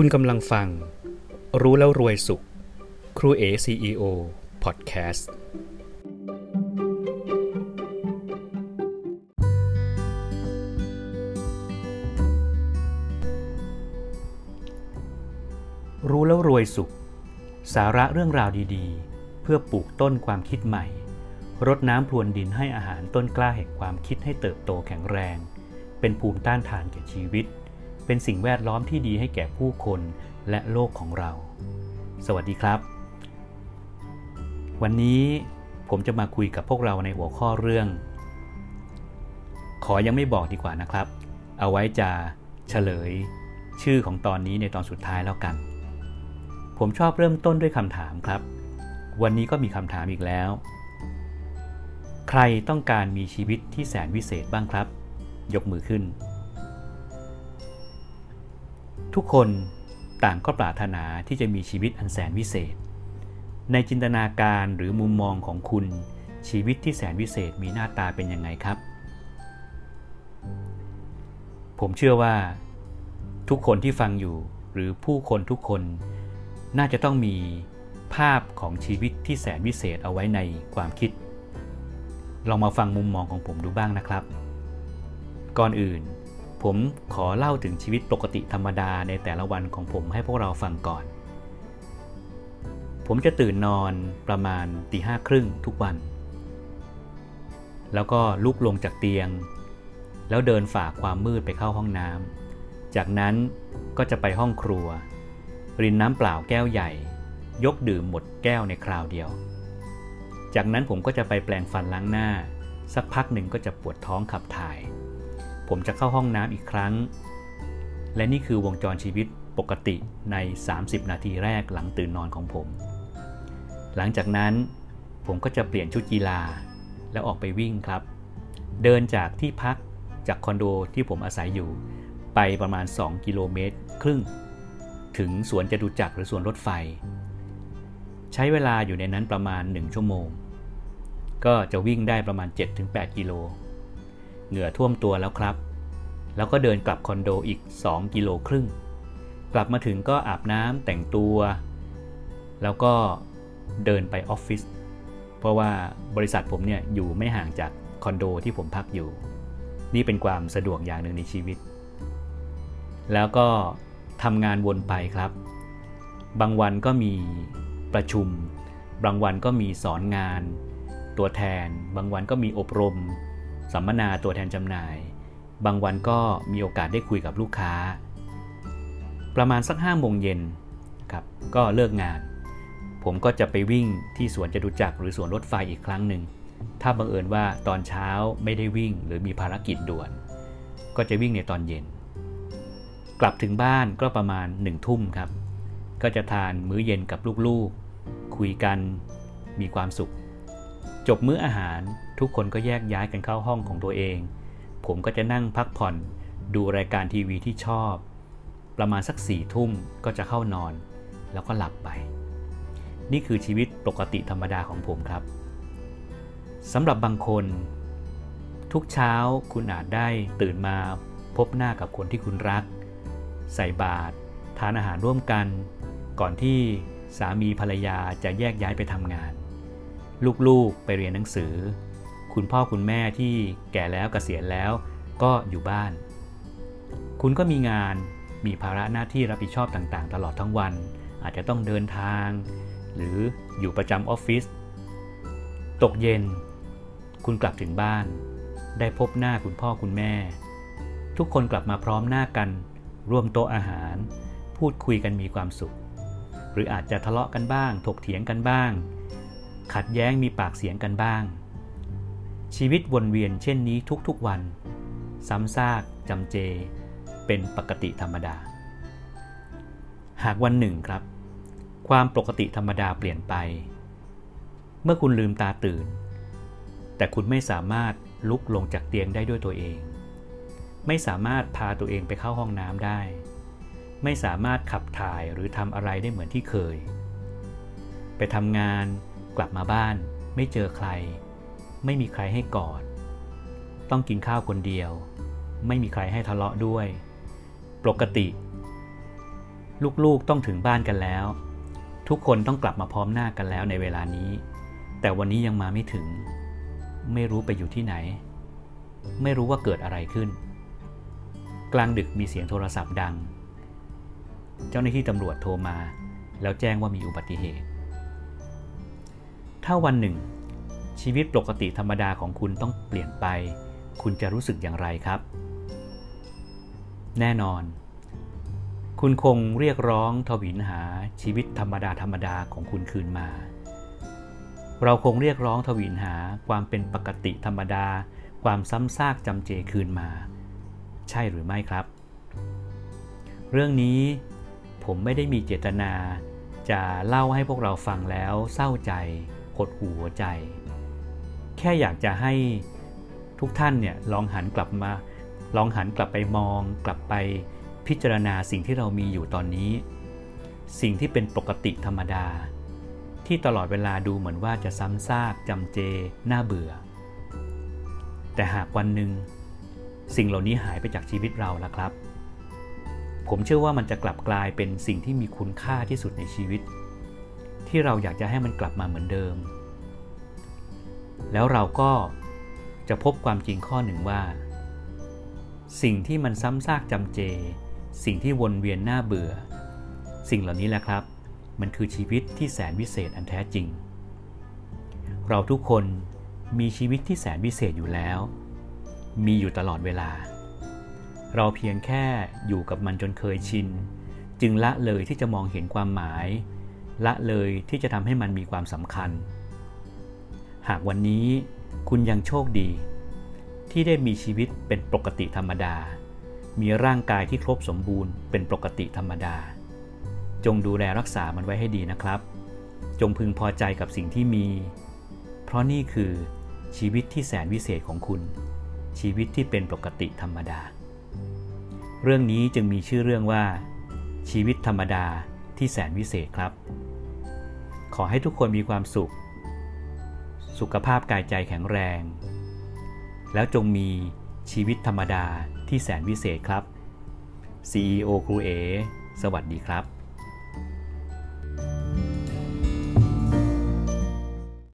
คุณกำลังฟัง รู้แล้วรวยสุข ครูเอ CEO พอดแคสต์รู้แล้วรวยสุข สาระเรื่องราวดีๆ เพื่อปลูกต้นความคิดใหม่ รดน้ำพรวนดินให้อาหารต้นกล้าแห่งความคิดให้เติบโตแข็งแรง เป็นภูมิต้านทานแก่ชีวิต เป็นสิ่งแวดล้อมที่ดีให้แก่ผู้คนและโลกของเรา สวัสดีครับ วันนี้ผมจะมาคุยกับพวกเราในหัวข้อเรื่อง ขอยังไม่บอกดีกว่านะครับ เอาไว้จะเฉลยชื่อของตอนนี้ในตอนสุดท้ายแล้วกัน ผมชอบเริ่มต้นด้วยคำถามครับ วันนี้ก็มีคำถามอีกแล้ว ใครต้องการมีชีวิตที่แสนวิเศษบ้างครับ ยกมือขึ้น ทุกคนต่างก็ปรารถนาที่จะมีชีวิตอันแสนวิเศษ ในจินตนาการหรือมุมมองของคุณ ชีวิตที่แสนวิเศษมีหน้าตาเป็นยังไงครับ ผมเชื่อว่า ทุกคนที่ฟังอยู่หรือผู้คนทุกคน น่าจะต้องมีภาพของชีวิตที่แสนวิเศษเอาไว้ในความคิดลองมาฟังมุมมองของผมดูบ้างนะครับ ก่อนอื่น ผมขอเล่าถึงชีวิตปกติธรรมดาในแต่ละวันของผมให้พวกเราฟังก่อน ผมจะตื่นนอนประมาณตีห้าครึ่งทุกวัน แล้วก็ลุกลงจากเตียง แล้วเดินฝ่าความมืดไปเข้าห้องน้ำ จากนั้นก็จะไปห้องครัว รินน้ำเปล่าแก้วใหญ่ ยกดื่มหมดแก้วในคราวเดียว จากนั้นผมก็จะไปแปลงฟันล้างหน้า สักพักหนึ่งก็จะปวดท้องขับถ่าย ผมจะเข้าห้องน้ำอีกครั้ง และนี่คือวงจรชีวิตปกติใน 30 นาทีแรกหลังตื่นนอนของผม หลังจากนั้นผมก็จะเปลี่ยนชุดกีฬา แล้วออกไปวิ่งครับ เดินจากที่พักจากคอนโดที่ผมอาศัยอยู่ ไปประมาณ 2 กิโลเมตร ครึ่ง ถึงสวนจตุจักรหรือสวนรถไฟ ใช้เวลาอยู่ในนั้นประมาณ 1 ชั่วโมง ก็จะวิ่งได้ประมาณ 7-8 กิโล เหงื่อท่วมตัวแล้วครับ แล้วก็เดินกลับคอนโดอีก 2 กิโลครึ่ง กลับมาถึงก็อาบน้ำแต่งตัว แล้วก็เดินไปออฟฟิศ เพราะว่าบริษัทผมเนี่ยอยู่ไม่ห่างจากคอนโดที่ผมพักอยู่ นี่เป็นความสะดวกอย่างหนึ่งในชีวิต แล้วก็ทำงานวนไปครับ บางวันก็มีประชุม บางวันก็มีสอนงาน ตัวแทน บางวันก็มีอบรม สัมมนาตัวแทนจำหน่าย บางวันก็มีโอกาสได้คุยกับลูกค้า ประมาณสักห้าโมงเย็นครับก็เลิกงาน ผมก็จะไปวิ่งที่สวนจตุจักรหรือสวนรถไฟอีกครั้งหนึ่ง ถ้าบังเอิญว่าตอนเช้าไม่ได้วิ่งหรือมีภารกิจด่วน ก็จะวิ่งในตอนเย็น กลับถึงบ้านก็ประมาณหนึ่งทุ่มครับ ก็จะทานมื้อเย็นกับลูกๆ คุยกันมีความสุข จบมื้ออาหารทุกคนก็แยกย้ายกันเข้าห้องของตัวเอง ผมก็จะนั่งพักผ่อน ดูรายการทีวีที่ชอบ ประมาณสักสี่ทุ่มก็จะเข้านอน แล้วก็หลับไป นี่คือชีวิตปกติธรรมดาของผมครับสำหรับบางคน ทุกเช้าคุณอาจได้ตื่นมาพบหน้ากับคนที่คุณรัก ใส่บาตรทานอาหารร่วมกัน ก่อนที่สามีภรรยาจะแยกย้ายไปทำงาน ลูกๆไปเรียนหนังสือ คุณพ่อคุณแม่ที่แก่แล้วกเกษียณแล้วก็อยู่บ้าน คุณก็มีงานมีภาระหน้าที่รับผิดชอบต่างๆ ตลอดทั้งวัน อาจจะต้องเดินทาง หรืออยู่ประจำออฟฟิศตกเย็น คุณกลับถึงบ้าน ได้พบหน้าคุณพ่อคุณแม่ ทุกคนกลับมาพร้อมหน้ากันร่วมโต๊ะอาหาร พูดคุยกันมีความสุข หรืออาจจะทะเลาะกันบ้าง ถกเถียงกันบ้าง ขัดแย้งมีปากเสียงกันบ้าง ชีวิตวนเวียนเช่นนี้ทุกๆวัน ซ้ำซากจำเจ เป็นปกติธรรมดา หากวันหนึ่งครับ ความปกติธรรมดาเปลี่ยนไป เมื่อคุณลืมตาตื่น แต่คุณไม่สามารถลุกลงจากเตียงได้ด้วยตัวเอง ไม่สามารถพาตัวเองไปเข้าห้องน้ำได้ ไม่สามารถขับถ่ายหรือทำอะไรได้เหมือนที่เคย ไปทำงานกลับมาบ้าน ไม่เจอใคร ไม่มีใครให้กอด ต้องกินข้าวคนเดียว ไม่มีใครให้ทะเลาะด้วย ปกติ ลูกๆต้องถึงบ้านกันแล้ว ทุกคนต้องกลับมาพร้อมหน้ากันแล้วในเวลานี้ แต่วันนี้ยังมาไม่ถึง ไม่รู้ไปอยู่ที่ไหน ไม่รู้ว่าเกิดอะไรขึ้น กลางดึกมีเสียงโทรศัพท์ดัง เจ้าหน้าที่ตำรวจโทรมา แล้วแจ้งว่ามีอุบัติเหตุ ถ้าวันหนึ่ง ชีวิตปกติธรรมดาของคุณต้องเปลี่ยนไป คุณจะรู้สึกอย่างไรครับ แน่นอน คุณคงเรียกร้องทวินหาชีวิตธรรมดาธรรมดาของคุณคืนมา เราคงเรียกร้องทวินหาความเป็นปกติธรรมดา ความซ้ำซากจำเจคืนมา ใช่หรือไม่ครับ เรื่องนี้ผมไม่ได้มีเจตนาจะเล่าให้พวกเราฟังแล้วเศร้าใจหดหูหัวใจ แค่อยากจะให้ทุกท่านเนี่ยลองหันกลับมา ลองหันกลับไปมอง กลับไปพิจารณาสิ่งที่เรามีอยู่ตอนนี้ สิ่งที่เป็นปกติธรรมดา ที่ตลอดเวลาดูเหมือนว่าจะซ้ำซากจำเจน่าเบื่อ แต่หากวันหนึ่งสิ่งเหล่านี้หายไปจากชีวิตเราแล้วครับ ผมเชื่อว่ามันจะกลับกลายเป็นสิ่งที่มีคุณค่าที่สุดในชีวิต ที่เราอยากจะให้มันกลับมาเหมือนเดิม แล้วเราก็จะพบความจริงข้อหนึ่งว่า สิ่งที่มันซ้ำซากจำเจ สิ่งที่วนเวียนหน้าเบื่อ สิ่งเหล่านี้แหละครับ มันคือชีวิตที่แสนวิเศษอันแท้จริง เราทุกคนมีชีวิตที่แสนวิเศษอยู่แล้ว มีอยู่ตลอดเวลา เราเพียงแค่อยู่กับมันจนเคยชิน จึงละเลยที่จะมองเห็นความหมาย ละเลยที่จะทำให้มันมีความสำคัญ หากวันนี้คุณยังโชคดี ที่ได้มีชีวิตเป็นปกติธรรมดา มีร่างกายที่ครบสมบูรณ์เป็นปกติธรรมดา จงดูแลรักษามันไว้ให้ดีนะครับ จงพึงพอใจกับสิ่งที่มี เพราะนี่คือชีวิตที่แสนวิเศษของคุณ ชีวิตที่เป็นปกติธรรมดา เรื่องนี้จึงมีชื่อเรื่องว่า ชีวิตธรรมดาที่แสนวิเศษครับ ขอให้ทุกคนมีความสุข สุขภาพกายใจแข็งแรง แล้วจงมีชีวิตธรรมดาที่แสนวิเศษครับ CEO ครูเอ สวัสดีครับ